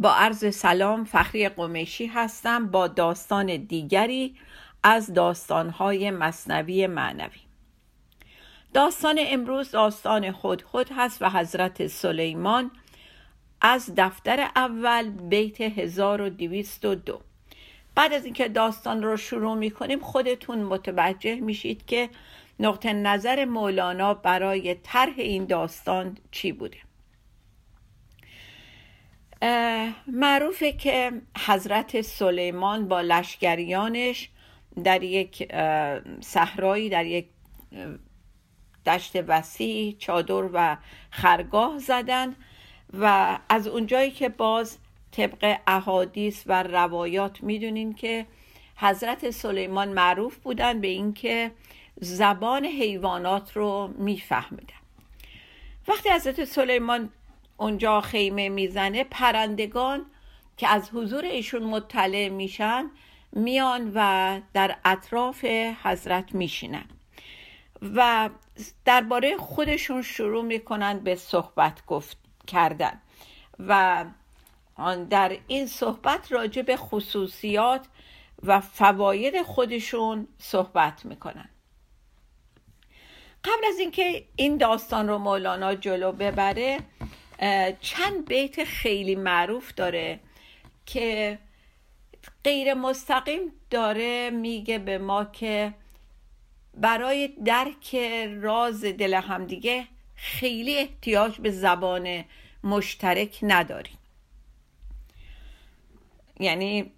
با عرض سلام فخری قمیشی هستم با داستان دیگری از داستانهای مصنوی معنوی. داستان امروز داستان خود خود هست و حضرت سلیمان از دفتر اول بیت 1202 بعد از اینکه داستان رو شروع می‌کنیم خودتون متوجه میشید که نقطه نظر مولانا برای طرح این داستان چی بوده. معروفه که حضرت سلیمان با لشکریانش در یک صحرایی در یک دشت وسیع چادر و خرگاه زدن و از اونجایی که باز طبق احادیث و روایات می‌دونین که حضرت سلیمان معروف بودن به اینکه زبان حیوانات رو میفهمیدن. وقتی حضرت سلیمان اونجا خیمه می‌زنه پرندگان که از حضور ایشون مطلع میشن میان و در اطراف حضرت میشینن. و درباره خودشون شروع می‌کنن به صحبت گفت کردن. و در این صحبت راجع به خصوصیات و فواید خودشون صحبت می‌کنن. قبل از اینکه این داستان رو مولانا جلو ببره چند بیت خیلی معروف داره که غیر مستقیم داره میگه به ما که برای درک راز دل همدیگه خیلی احتیاج به زبان مشترک نداریم. یعنی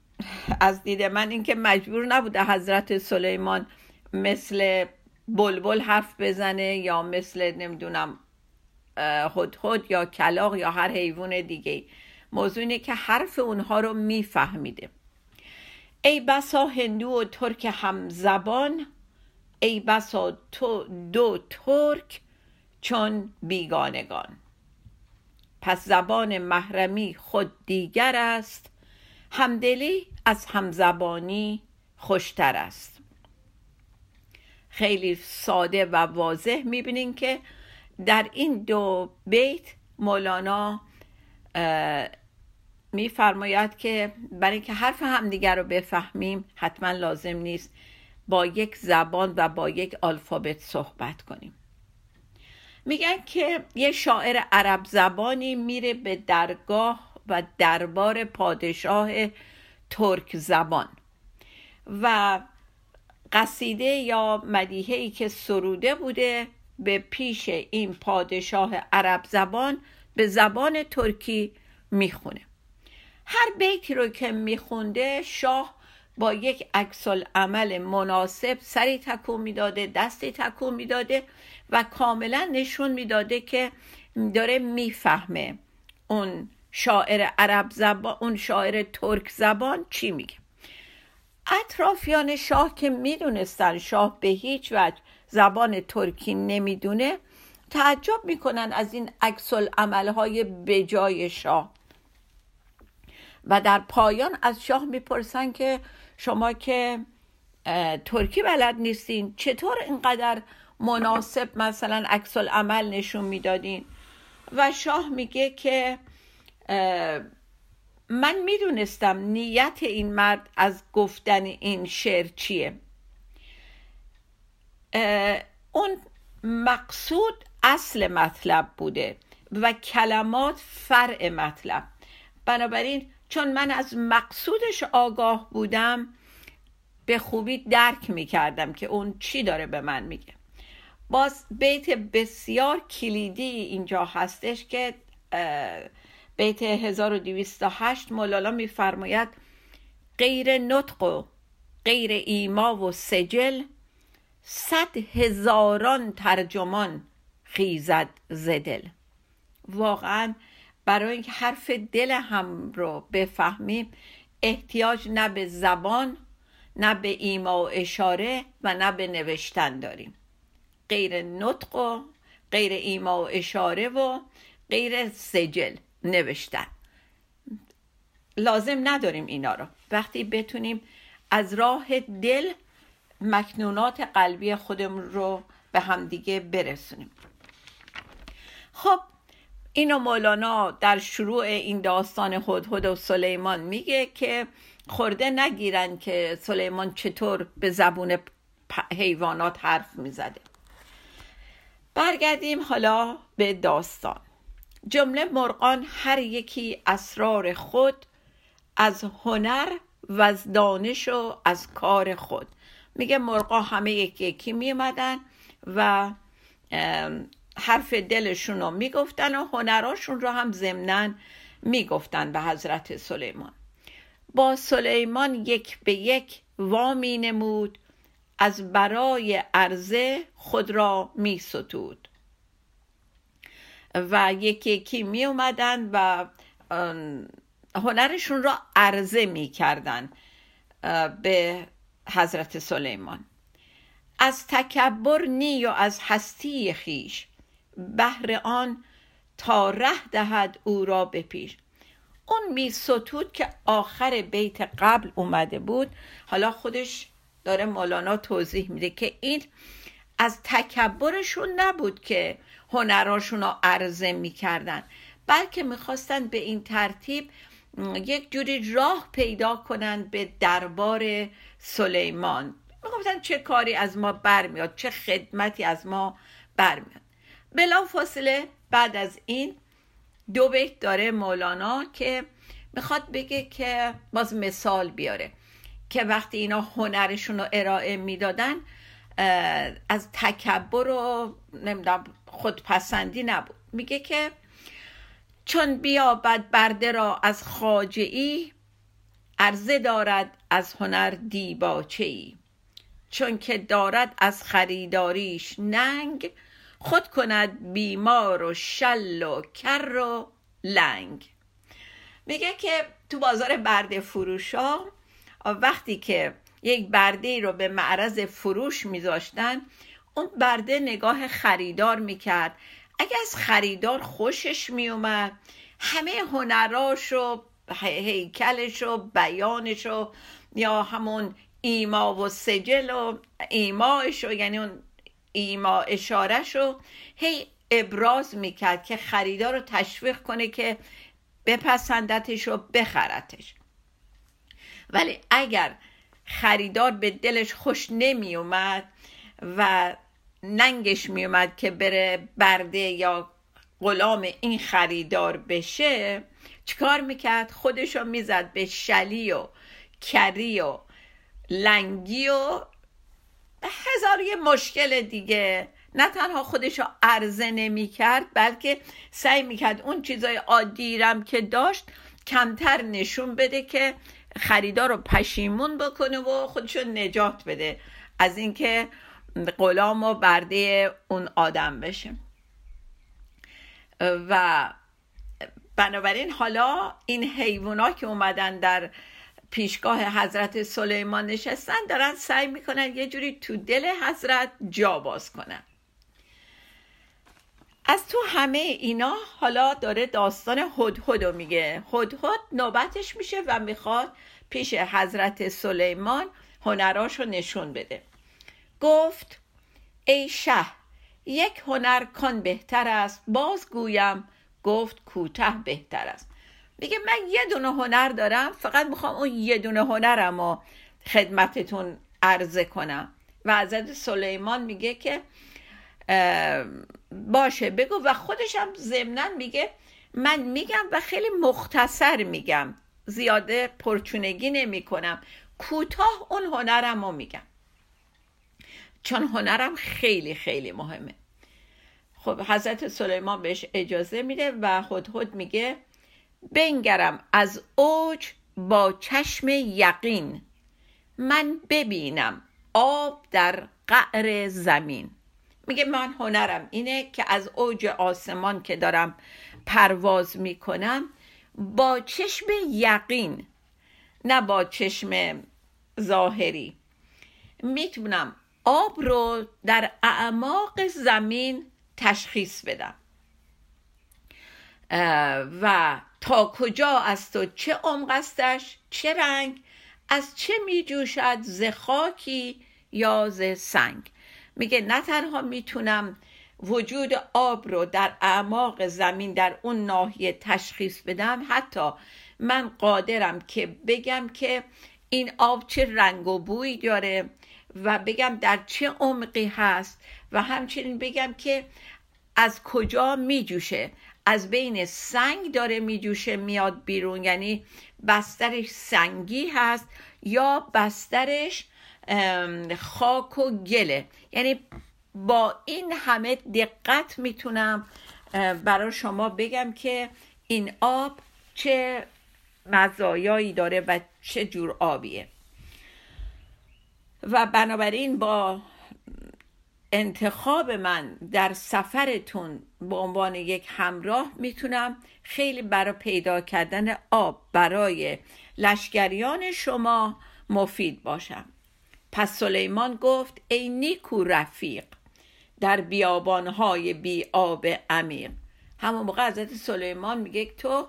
از دید من اینکه مجبور نبوده حضرت سلیمان مثل بلبل حرف بزنه یا مثل نمی‌دونم هدهد یا کلاق یا هر حیوان دیگه. موضوع اینه که حرف اونها رو میفهمیده ای بسا هندو و ترک همزبان ای بسا تو دو ترک چون بیگانگان. پس زبان محرمی خود دیگر است همدلی از همزبانی خوشتر است. خیلی ساده و واضح می‌بینین که در این دو بیت مولانا میفرماید که برای اینکه حرف همدیگر رو بفهمیم حتما لازم نیست با یک زبان و با یک آلفابت صحبت کنیم. میگن که یه شاعر عرب زبانی میره به درگاه و دربار پادشاه ترک زبان و قصیده یا مدیحه ای که سروده بوده به پیش این پادشاه عرب زبان به زبان ترکی می‌خونه. هر بیتی رو که میخونده شاه با یک عکسال عمل مناسب سری تکون می‌داده دستی تکون می‌داده و کاملا نشون می‌داده که داره می‌فهمه اون شاعر عرب زبان اون شاعر ترک زبان چی میگه. اطرافیان شاه که می‌دونستن شاه به هیچ وجه زبان ترکی نمی‌دونه تعجب می‌کنن از این عکس های بجای شاه. و در پایان از شاه می‌پرسن که شما که ترکی بلد نیستین چطور اینقدر مناسب مثلا عکس عمل نشون می‌دادین؟ و شاه میگه که من می‌دونستم نیت این مرد از گفتن این شعر چیه. اون مقصود اصل مطلب بوده و کلمات فرع مطلب. بنابراین چون من از مقصودش آگاه بودم به خوبی درک می کردم که اون چی داره به من میگه. باز بیت بسیار کلیدی اینجا هستش که بیت 1208 مولانا میفرماید غیر نطق و غیر ایما و سجل صد هزاران ترجمان خیزد زدل واقعا برای اینکه حرف دل هم رو بفهمیم احتیاج نه به زبان نه به ایما و اشاره و نه به نوشتن داریم. غیر نطق و غیر ایما و اشاره و غیر سجل نوشتن. لازم نداریم اینا رو. وقتی بتونیم از راه دل مکنونات قلبی خودمون رو به همدیگه برسونیم. خب اینو مولانا در شروع این داستان هدهد و سلیمان میگه که خورده نگیرن که سلیمان چطور به زبون حیوانات حرف می‌زده. برگردیم حالا به داستان. جمله مرغان هر یکی اسرار خود از هنر و از دانش و از کار خود. میگه مرغا همه یکی یکی میمدن و حرف دلشون رو می‌گفتن و هنراشون رو هم ضمنا می‌گفتن به حضرت سلیمان. با سلیمان یک به یک وامی نمود از برای عرضه خود را می ستود و یکی یکی می اومدن و هنرشون را عرضه می کردن به حضرت سلیمان. از تکبر نی و از هستی خیش بهر آن تا ره دهد او را به پیش. اون می ستود که آخر بیت قبل اومده بود حالا خودش داره مولانا توضیح میده که این از تکبرشون نبود که هنراشون رو عرضه می‌کردن بلکه می‌خواستن به این ترتیب یک جوری راه پیدا کنند به دربار سلیمان. می‌گفتن چه کاری از ما برمیاد چه خدمتی از ما برمیاد. بلا فاصله بعد از این دو بیت داره مولانا که می‌خواد بگه که باز مثال بیاره که وقتی اینا هنرشون رو ارائه می‌دادن از تکبر و نمی‌دونم خودپسندی نبود. میگه که چون بیابد برده را از خاجه ای عرضه دارد از هنر دیباچه ای. چون که دارد از خریداریش ننگ خود کند بیمار و شل و کر و لنگ. میگه که تو بازار برده فروشا وقتی که یک برده رو به معرض فروش میذاشتن اون برده نگاه خریدار می‌کرد. اگه از خریدار خوشش میومد همه هنراش و هیکلش و بیانش و یا همون ایما و سجل و ایماش و یعنی اون ایما اشارش رو هی ابراز می‌کرد که خریدار رو تشویق کنه که بپسندتش و بخرتش. ولی اگر خریدار به دلش خوش نمی اومد و ننگش می اومد که بره برده یا غلام این خریدار بشه چیکار می‌کرد؟ خودشو می‌زد به شلی و کری و لنگی و هزار یه مشکل دیگه. نه تنها خودش رو عرضه نمی کرد بلکه سعی می‌کرد اون چیزای عادیرم که داشت کمتر نشون بده که خریدار رو پشیمون بکنه و خودش رو نجات بده. از اینکه غلام و برده اون آدم بشه. و بنابراین حالا این حیوانا که اومدن در پیشگاه حضرت سلیمان نشستن دارن سعی می‌کنن یه جوری تو دل حضرت جا باز کنن. از تو همه اینا حالا داره داستان هدهد رو میگه. هدهد نوبتش میشه و می‌خواد پیش حضرت سلیمان هنراش رو نشون بده. گفت ای شه یک هنر کن بهتر است باز گویم گفت کوته بهتر است. میگه من یه دونه هنر دارم فقط می‌خوام اون یه دونه هنرم رو خدمتتون عرضه کنم. و حضرت سلیمان میگه که باشه بگو. و خودشم ضمنا میگه من میگم و خیلی مختصر میگم زیاده پرچونگی نمی کنم کوتاه اون هنرم رو میگم. چون هنرم خیلی خیلی مهمه. خب حضرت سلیمان بهش اجازه میده و هدهد میگه بنگرم از اوج با چشم یقین من ببینم آب در قعر زمین. میگه من هنرم اینه که از اوج آسمان که دارم پرواز می‌کنم با چشم یقین نه با چشم ظاهری. می‌تونم آب رو در اعماق زمین تشخیص بدم. و تا کجا است و چه عمق استش چه رنگ از چه میجوشد ز خاکی یا ز سنگ. میگه نه تنها می‌تونم وجود آب رو در اعماق زمین در اون ناحیه تشخیص بدم حتی من قادرم که بگم که این آب چه رنگ و بوی داره. و بگم در چه عمقی هست و همچنین بگم که از کجا میجوشه. از بین سنگ داره میجوشه میاد بیرون. یعنی بسترش سنگی هست یا بسترش خاک و گله. یعنی با این همه دقت می‌تونم برای شما بگم که این آب چه مزایایی داره و چه جور آبیه. و بنابراین با انتخاب من در سفرتون به عنوان یک همراه می‌تونم خیلی برای پیدا کردن آب برای لشکریان شما مفید باشم. پس سلیمان گفت ای نیکو رفیق در بیابانهای بی آب عمیق. همون موقع حضرت سلیمان میگه تو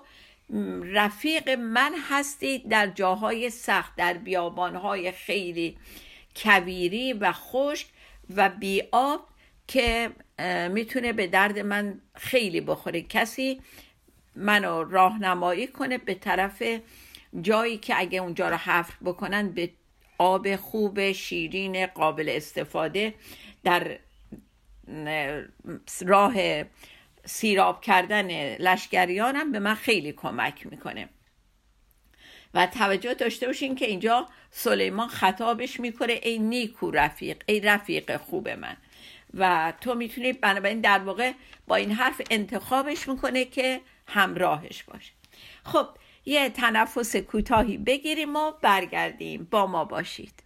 رفیق من هستی در جاهای سخت در بیابانهای خیلی کویری و خشک و بی آب که می‌تونه به درد من خیلی بخوره. کسی منو راهنمایی کنه به طرف جایی که اگه اونجا رو حفر بکنن به آب خوب شیرین قابل استفاده در راه سیراب کردن لشکریانم به من خیلی کمک می‌کنه. و توجه داشته باشین که اینجا سلیمان خطابش می‌کنه ای نیکو رفیق ای رفیق خوب من. و تو می‌تونی بنابراین در واقع با این حرف انتخابش می‌کنه که همراهش باشه خب یه تنفس کوتاهی بگیریم و برگردیم. با ما باشید.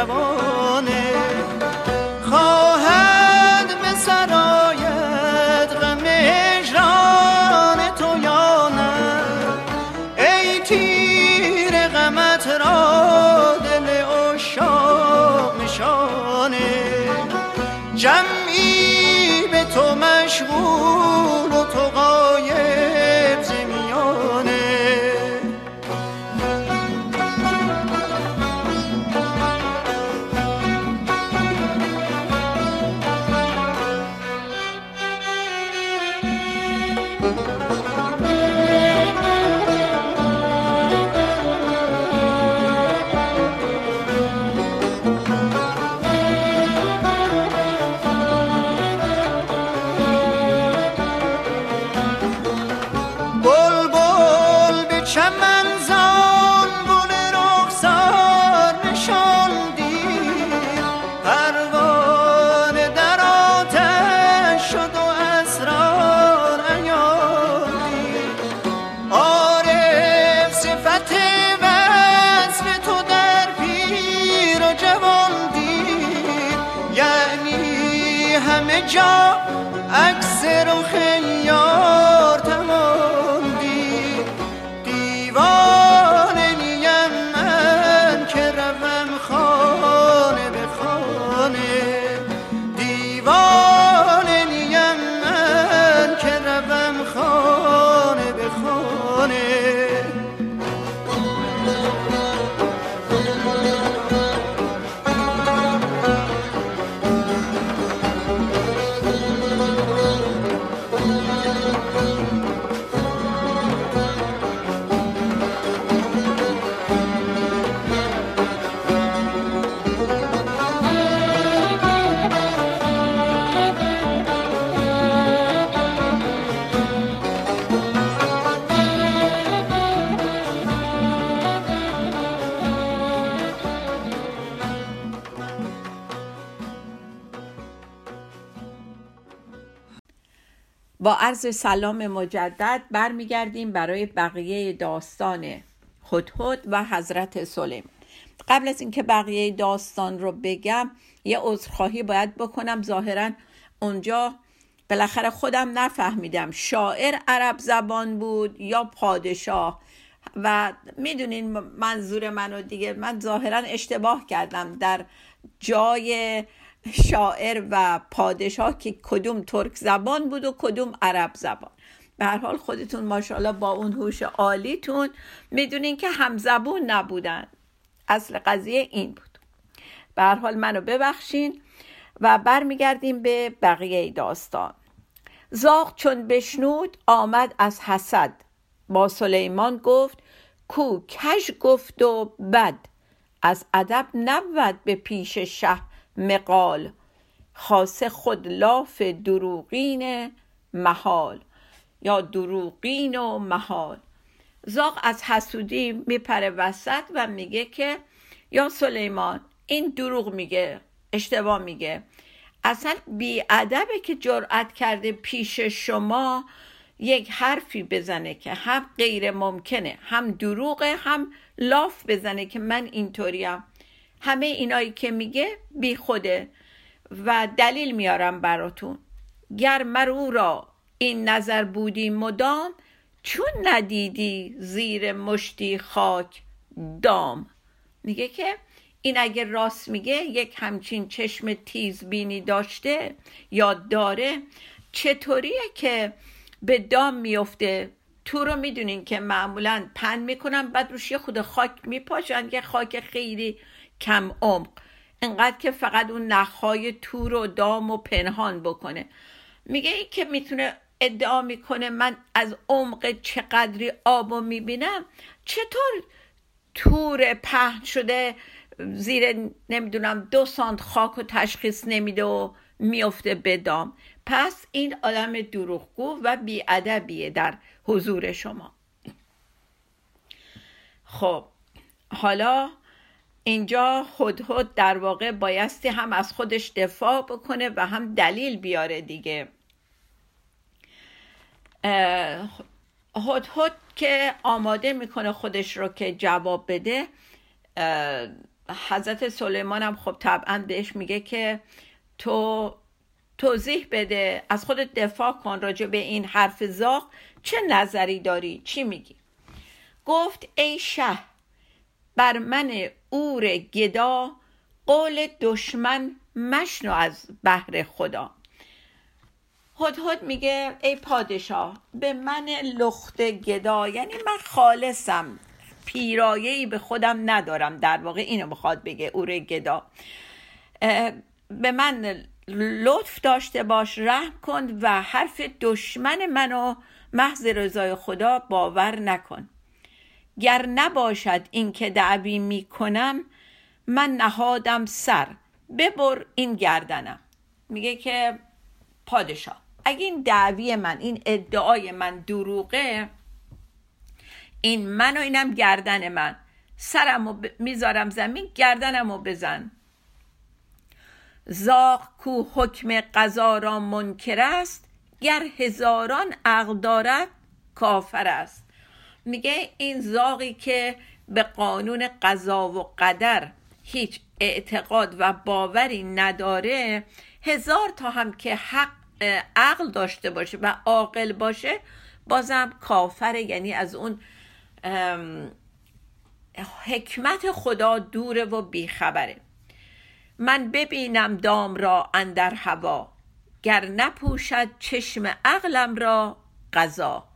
جوانه. خواهد به سرایت غم اجران تو یا نه. ای تیر غمت را دل اشاق نشانه. جمعی به تو مشغول honey. عرض سلام مجدد برمیگردیم برای بقیه داستان هدهد و حضرت سلیمان. قبل از اینکه بقیه داستان رو بگم یه عذرخواهی باید بکنم. ظاهرا اونجا بالاخره خودم نفهمیدم شاعر عرب زبان بود یا پادشاه. و می‌دونین منظور منو دیگه من ظاهرا اشتباه کردم. در جای شاعر و پادشاه که کدوم ترک زبان بود و کدوم عرب زبان. به هر حال خودتون ماشاءالله با اون هوش عالیتون می‌دونین که همزبون نبودن. اصل قضیه این بود. به هر حال منو ببخشین و برمیگردیم به بقیه داستان. زاغ چون بشنود آمد از حسد. با سلیمان گفت کو کش گفت و بد. از ادب نبود به پیش شه. مقال خاصه خود لاف دروغین محال یا دروغین و محال. زاغ از حسودی میپره وسط و میگه که یا سلیمان این دروغ میگه اشتباه میگه. اصلا بیادبه که جرأت کرده پیش شما یک حرفی بزنه که هم غیر ممکنه هم دروغه هم لاف بزنه که من اینطوریم. همه اینایی که میگه بی خوده و دلیل میارم براتون. گر مرو را این نظر بودی مدام چون ندیدی زیر مشتی خاک دام. میگه که این اگه راست میگه یک همچین چشم تیز بینی داشته یا داره چطوریه که به دام میفته؟ تو رو می‌دونین که معمولا پن می‌کنن بعد روش یه خود خاک میپاشن یه خاک خیلی کم عمق. انقدر که فقط اون نخهای تور و دام و پنهان بکنه. میگه این که می‌تونه ادعا می‌کنه من از عمق چقدری آب رو می‌بینم چطور تور پهن شده زیر نمی‌دونم دو سانت خاک و تشخیص نمیده و میفته به دام. پس این آدم دروغگو و بیادبیه در حضور شما. خب حالا اینجا هدهد در واقع بایستی هم از خودش دفاع بکنه و هم دلیل بیاره دیگه. هدهد که آماده می‌کنه خودش رو که جواب بده حضرت سلیمان هم خب طبعا بهش میگه که تو توضیح بده از خودت دفاع کن راجع به این حرف زاغ چه نظری داری؟ چی میگی؟ گفت ای شه بر من اور گدا قول دشمن مشنو از بحر خدا. هدهد میگه ای پادشاه به من لخت گدا یعنی من خالصم. پیرایه‌ای به خودم ندارم. در واقع اینو می‌خواد بگه اور گدا. به من لطف داشته باش رحم کن و حرف دشمن منو محض رضای خدا باور نکن. گر نباشد این که دعوی می‌کنم من نهادم سر. ببر این گردنم. میگه که پادشاه اگه این دعوی من این ادعای من دروغه این من و اینم گردن من. سرم رو می‌ذارم زمین گردنم رو بزن. زاغ کو حکم قضا را منکر است گر هزاران عقل دارد کافر است. میگه این زاغی که به قانون قضا و قدر هیچ اعتقاد و باوری نداره هزار تا هم که حق عقل داشته باشه و عاقل باشه بازم کافره. یعنی از اون حکمت خدا دوره و بیخبره. من ببینم دام را اندر هوا گر نپوشد چشم عقلم را قضا.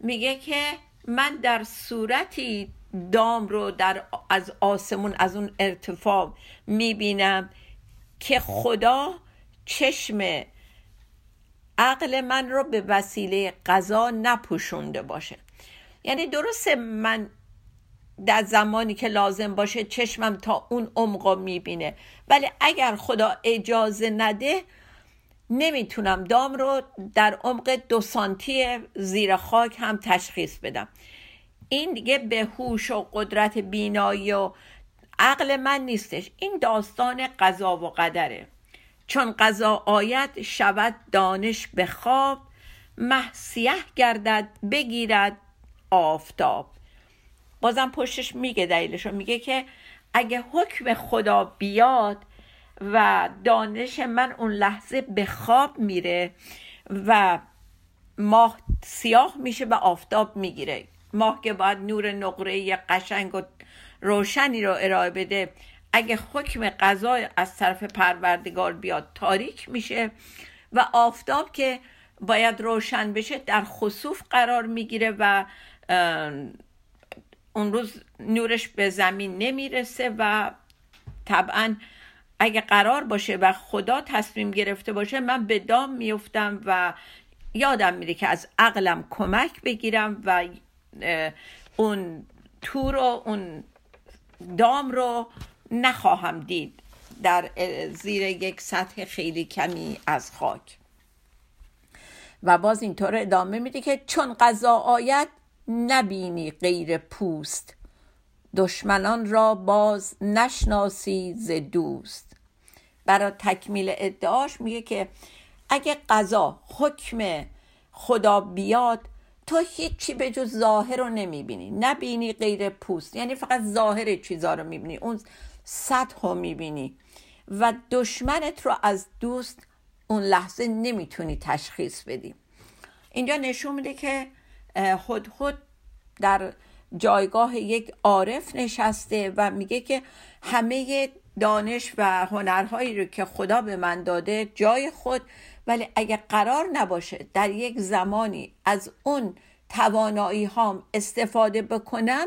میگه که من در صورتی دام رو در از آسمون از اون ارتفاع می‌بینم که خدا چشم عقل من رو به وسیله قضا نپوشونده باشه. یعنی درسته من در زمانی که لازم باشه چشمم تا اون عمق می‌بینه ولی اگر خدا اجازه نده نمی‌تونم دام رو در عمق دو سانتی زیر خاک هم تشخیص بدم. این دیگه به هوش و قدرت بینایی و عقل من نیستش. این داستان قضا و قدره. چون قضا آید شود دانش به خواب محسیه گردد بگیرد آفتاب. بازم پشتش میگه دلیلش میگه که اگه حکم خدا بیاد و دانش من اون لحظه به خواب میره و ماه سیاه میشه و آفتاب می‌گیره. ماه که باید نور نقره قشنگ و روشنی رو ارائه بده. اگه حکم قضا از طرف پروردگار بیاد تاریک میشه و آفتاب که باید روشن بشه در خصوف قرار می‌گیره و اون روز نورش به زمین نمی‌رسه و طبعا اگه قرار باشه و خدا تصمیم گرفته باشه من به دام میفتم و یادم میره که از عقلم کمک بگیرم و اون تو رو اون دام رو نخواهم دید در زیر یک سطح خیلی کمی از خاک. و باز اینطور ادامه میده که چون قضا آید نبینی غیر پوست. دشمنان را باز نشناسی ز دوست. برای تکمیل ادعاش میگه که اگه قضا حکم خدا بیاد تو هیچی به جز ظاهر رو نمی‌بینی. نبینی غیر پوست. یعنی فقط ظاهر چیزا رو می‌بینی. اون سطح رو می‌بینی. و دشمنت رو از دوست اون لحظه نمی‌تونی تشخیص بدی. اینجا نشون میده که خود در جایگاه یک عارف نشسته و میگه که همه دانش و هنرهایی رو که خدا به من داده جای خود. ولی اگه قرار نباشه در یک زمانی از اون توانایی هام استفاده بکنم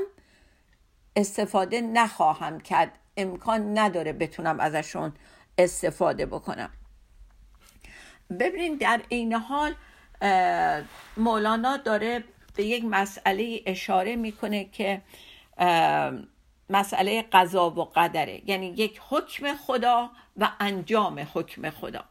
استفاده نخواهم کرد. امکان نداره بتونم ازشون استفاده بکنم. ببینید در این حال مولانا داره به یک مسئله اشاره می‌کنه که مسئله قضا و قدره. یعنی یک حکم خدا و انجام حکم خدا.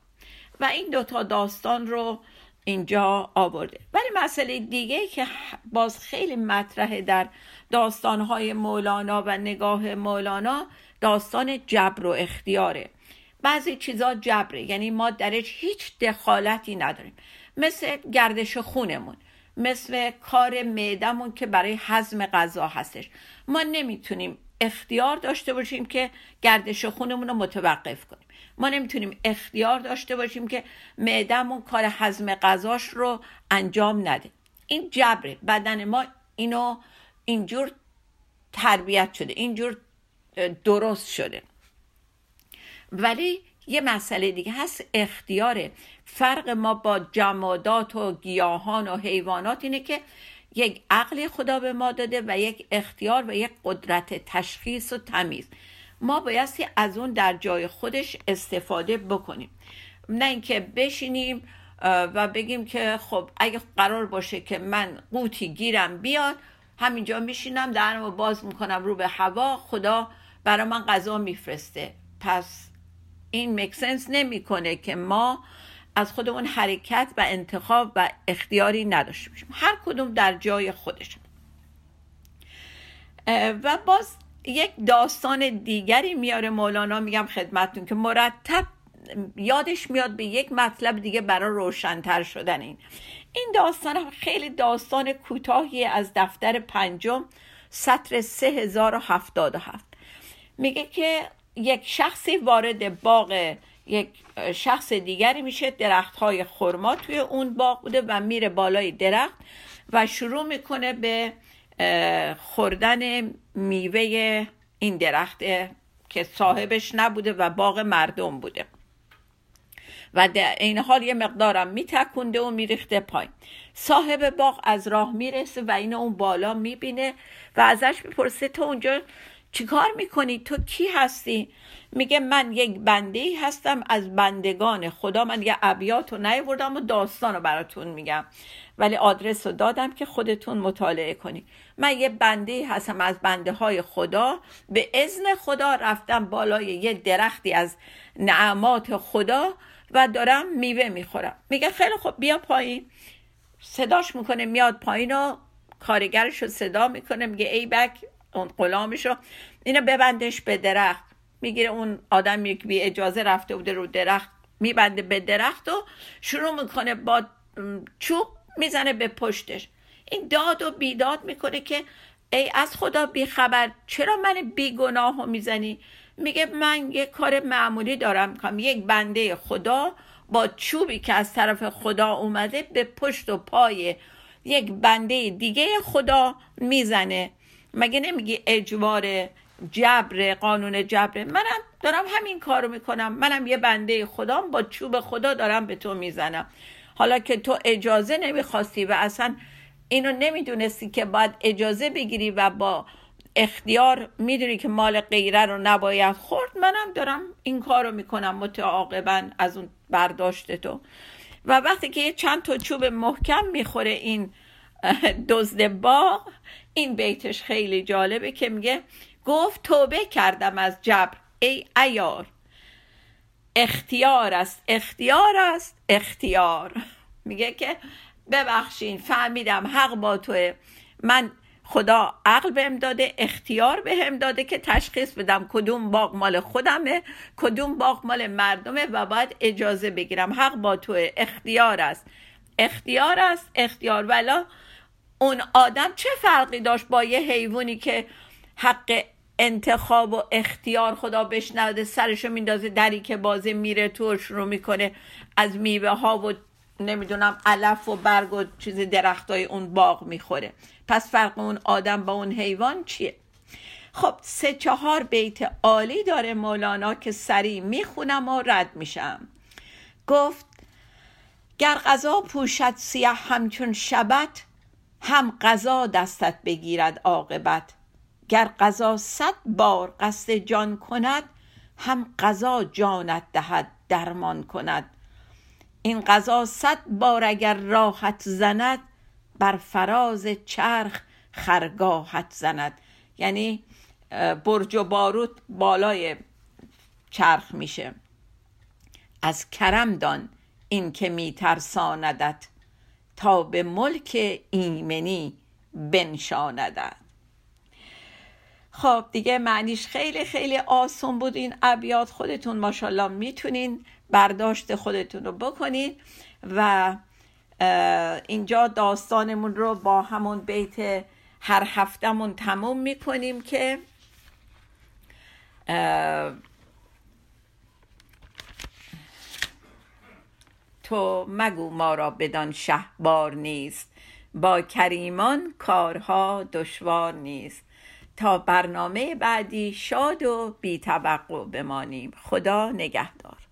و این دوتا داستان رو اینجا آورده. ولی مسئله دیگه که باز خیلی مطرحه در داستانهای مولانا و نگاه مولانا داستان جبر و اختیاره. بعضی چیزا جبره. یعنی ما درش هیچ دخالتی نداریم. مثل گردش خونمون. مثل کار معدمون که برای هضم غذا هستش. ما نمی‌تونیم اختیار داشته باشیم که گردش خونمون رو متوقف کنیم. ما نمی‌تونیم اختیار داشته باشیم که معدمون کار هضم غذاش رو انجام نده. این جبره. بدن ما اینو اینجور تربیت شده اینجور درست شده. ولی یه مسئله دیگه هست اختیاره. فرق ما با جمادات و گیاهان و حیوانات اینه که یک عقل خدا به ما داده و یک اختیار و یک قدرت تشخیص و تمیز. ما بایستی از اون در جای خودش استفاده بکنیم. نه اینکه بشینیم و بگیم که خب اگه قرار باشه که من قوتی گیرم بیاد همینجا میشینم درمو باز می‌کنم رو به هوا خدا برای من غذا میفرسته. پس این مکسنس نمی‌کنه که ما از خودمون حرکت و انتخاب و اختیاری نداشته باشیم. هر کدوم در جای خودش و باز یک داستان دیگری میاره مولانا میگم خدمتتون که مرتب یادش میاد به یک مطلب دیگه برای روشنتر شدن این. این داستان خیلی داستان کوتاهی از دفتر پنجم سطر 3077 میگه که یک شخصی وارد باغ یک شخص دیگری میشه درخت های خرما توی اون باغ بوده و میره بالای درخت و شروع می‌کنه به خوردن میوه این درخت که صاحبش نبوده و باغ مردم بوده. و در این حال یه مقدارم میتکونده و میریخته پایین. صاحب باغ از راه می‌رسه و اینو اون بالا می‌بینه و ازش می‌پرسه تو اونجا چیکار می‌کنی؟ تو کی هستی؟ میگه من یک بنده هستم از بندگان خدا. من یه ابیات رو نیوردم و داستان رو براتون میگم. ولی آدرس رو دادم که خودتون مطالعه کنی من یه بنده هستم از بنده های خدا. به ازن خدا رفتم بالای یه درختی از نعمات خدا و دارم میوه می‌خورم. میگه خیلی خب بیا پایین. صداش می‌کنه میاد پایین و کارگرش رو صدا می‌کنه. میگه ای بک اون غلامش رو اینو ببندش به درخت. می‌گیره اون آدم یک بی اجازه رفته بوده رو درخت. میبنده به درخت و شروع می‌کنه با چوب می‌زنه به پشتش. این داد و بیداد می‌کنه که ای از خدا بیخبر چرا من بیگناه رو می‌زنی؟ میگه من یه کار معمولی دارم. می‌کنم یک بنده خدا با چوبی که از طرف خدا اومده به پشت و پای یک بنده دیگه خدا می‌زنه. مگه نمیگی اجوار جبر قانون جبر؟ منم دارم همین کارو می‌کنم. منم یه بنده خدام با چوب خدا دارم به تو می‌زنم. حالا که تو اجازه نمی‌خواستی و اصلا اینو نمی‌دونستی که باید اجازه بگیری و با اختیار می‌دونی که مال غیره رو نباید خورد منم دارم این کار رو می‌کنم متعاقبا از اون برداشت تو. و وقتی که یه چند تا چوب محکم می‌خوره این دزد باغ این بیتش خیلی جالبه که میگه گفت توبه کردم از جبر ای ایار اختیار است اختیار است اختیار. میگه که ببخشین فهمیدم حق با توه. من خدا عقل بهم داده اختیار بهم داده که تشخیص بدم کدوم باغ مال خودمه کدوم باغ مال مردمه و باید اجازه بگیرم. حق با توه اختیار است. اختیار است اختیار. ولا اون آدم چه فرقی داشت با یه حیوانی که حق انتخاب و اختیار خدا بشنده سرشو میندازه دری که بازه میره تو رو می‌کنه از میوه ها و نمی‌دونم علف و برگ و چیز درختای اون باغ می‌خوره. پس فرق اون آدم با اون حیوان چیه؟ خب سه چهار بیت عالی داره مولانا که سریع می‌خونم و رد میشم. گفت گر غذا پوشد سیاه همچون شبت هم غذا دستت بگیرد عاقبت. گر غذا صد بار قصد جان کند هم غذا جانت دهد درمان کند. این غذا صد بار اگر راحت زند بر فراز چرخ خرگاهت زند. یعنی برج و باروت بالای چرخ میشه. از کرم دان این که میترساندت. تا به ملک ایمنی بنشاندت خب دیگه معنیش خیلی خیلی آسون بود این ابیات. خودتون ماشاءالله می‌تونین برداشت خودتون رو بکنین و اینجا داستانمون رو با همون بیت هر هفتهمون تموم می‌کنیم که تو مگو ما را بدان شهبار نیست. با کریمان کارها دشوار نیست. تا برنامه بعدی شاد و بی بمانیم. خدا نگهدار.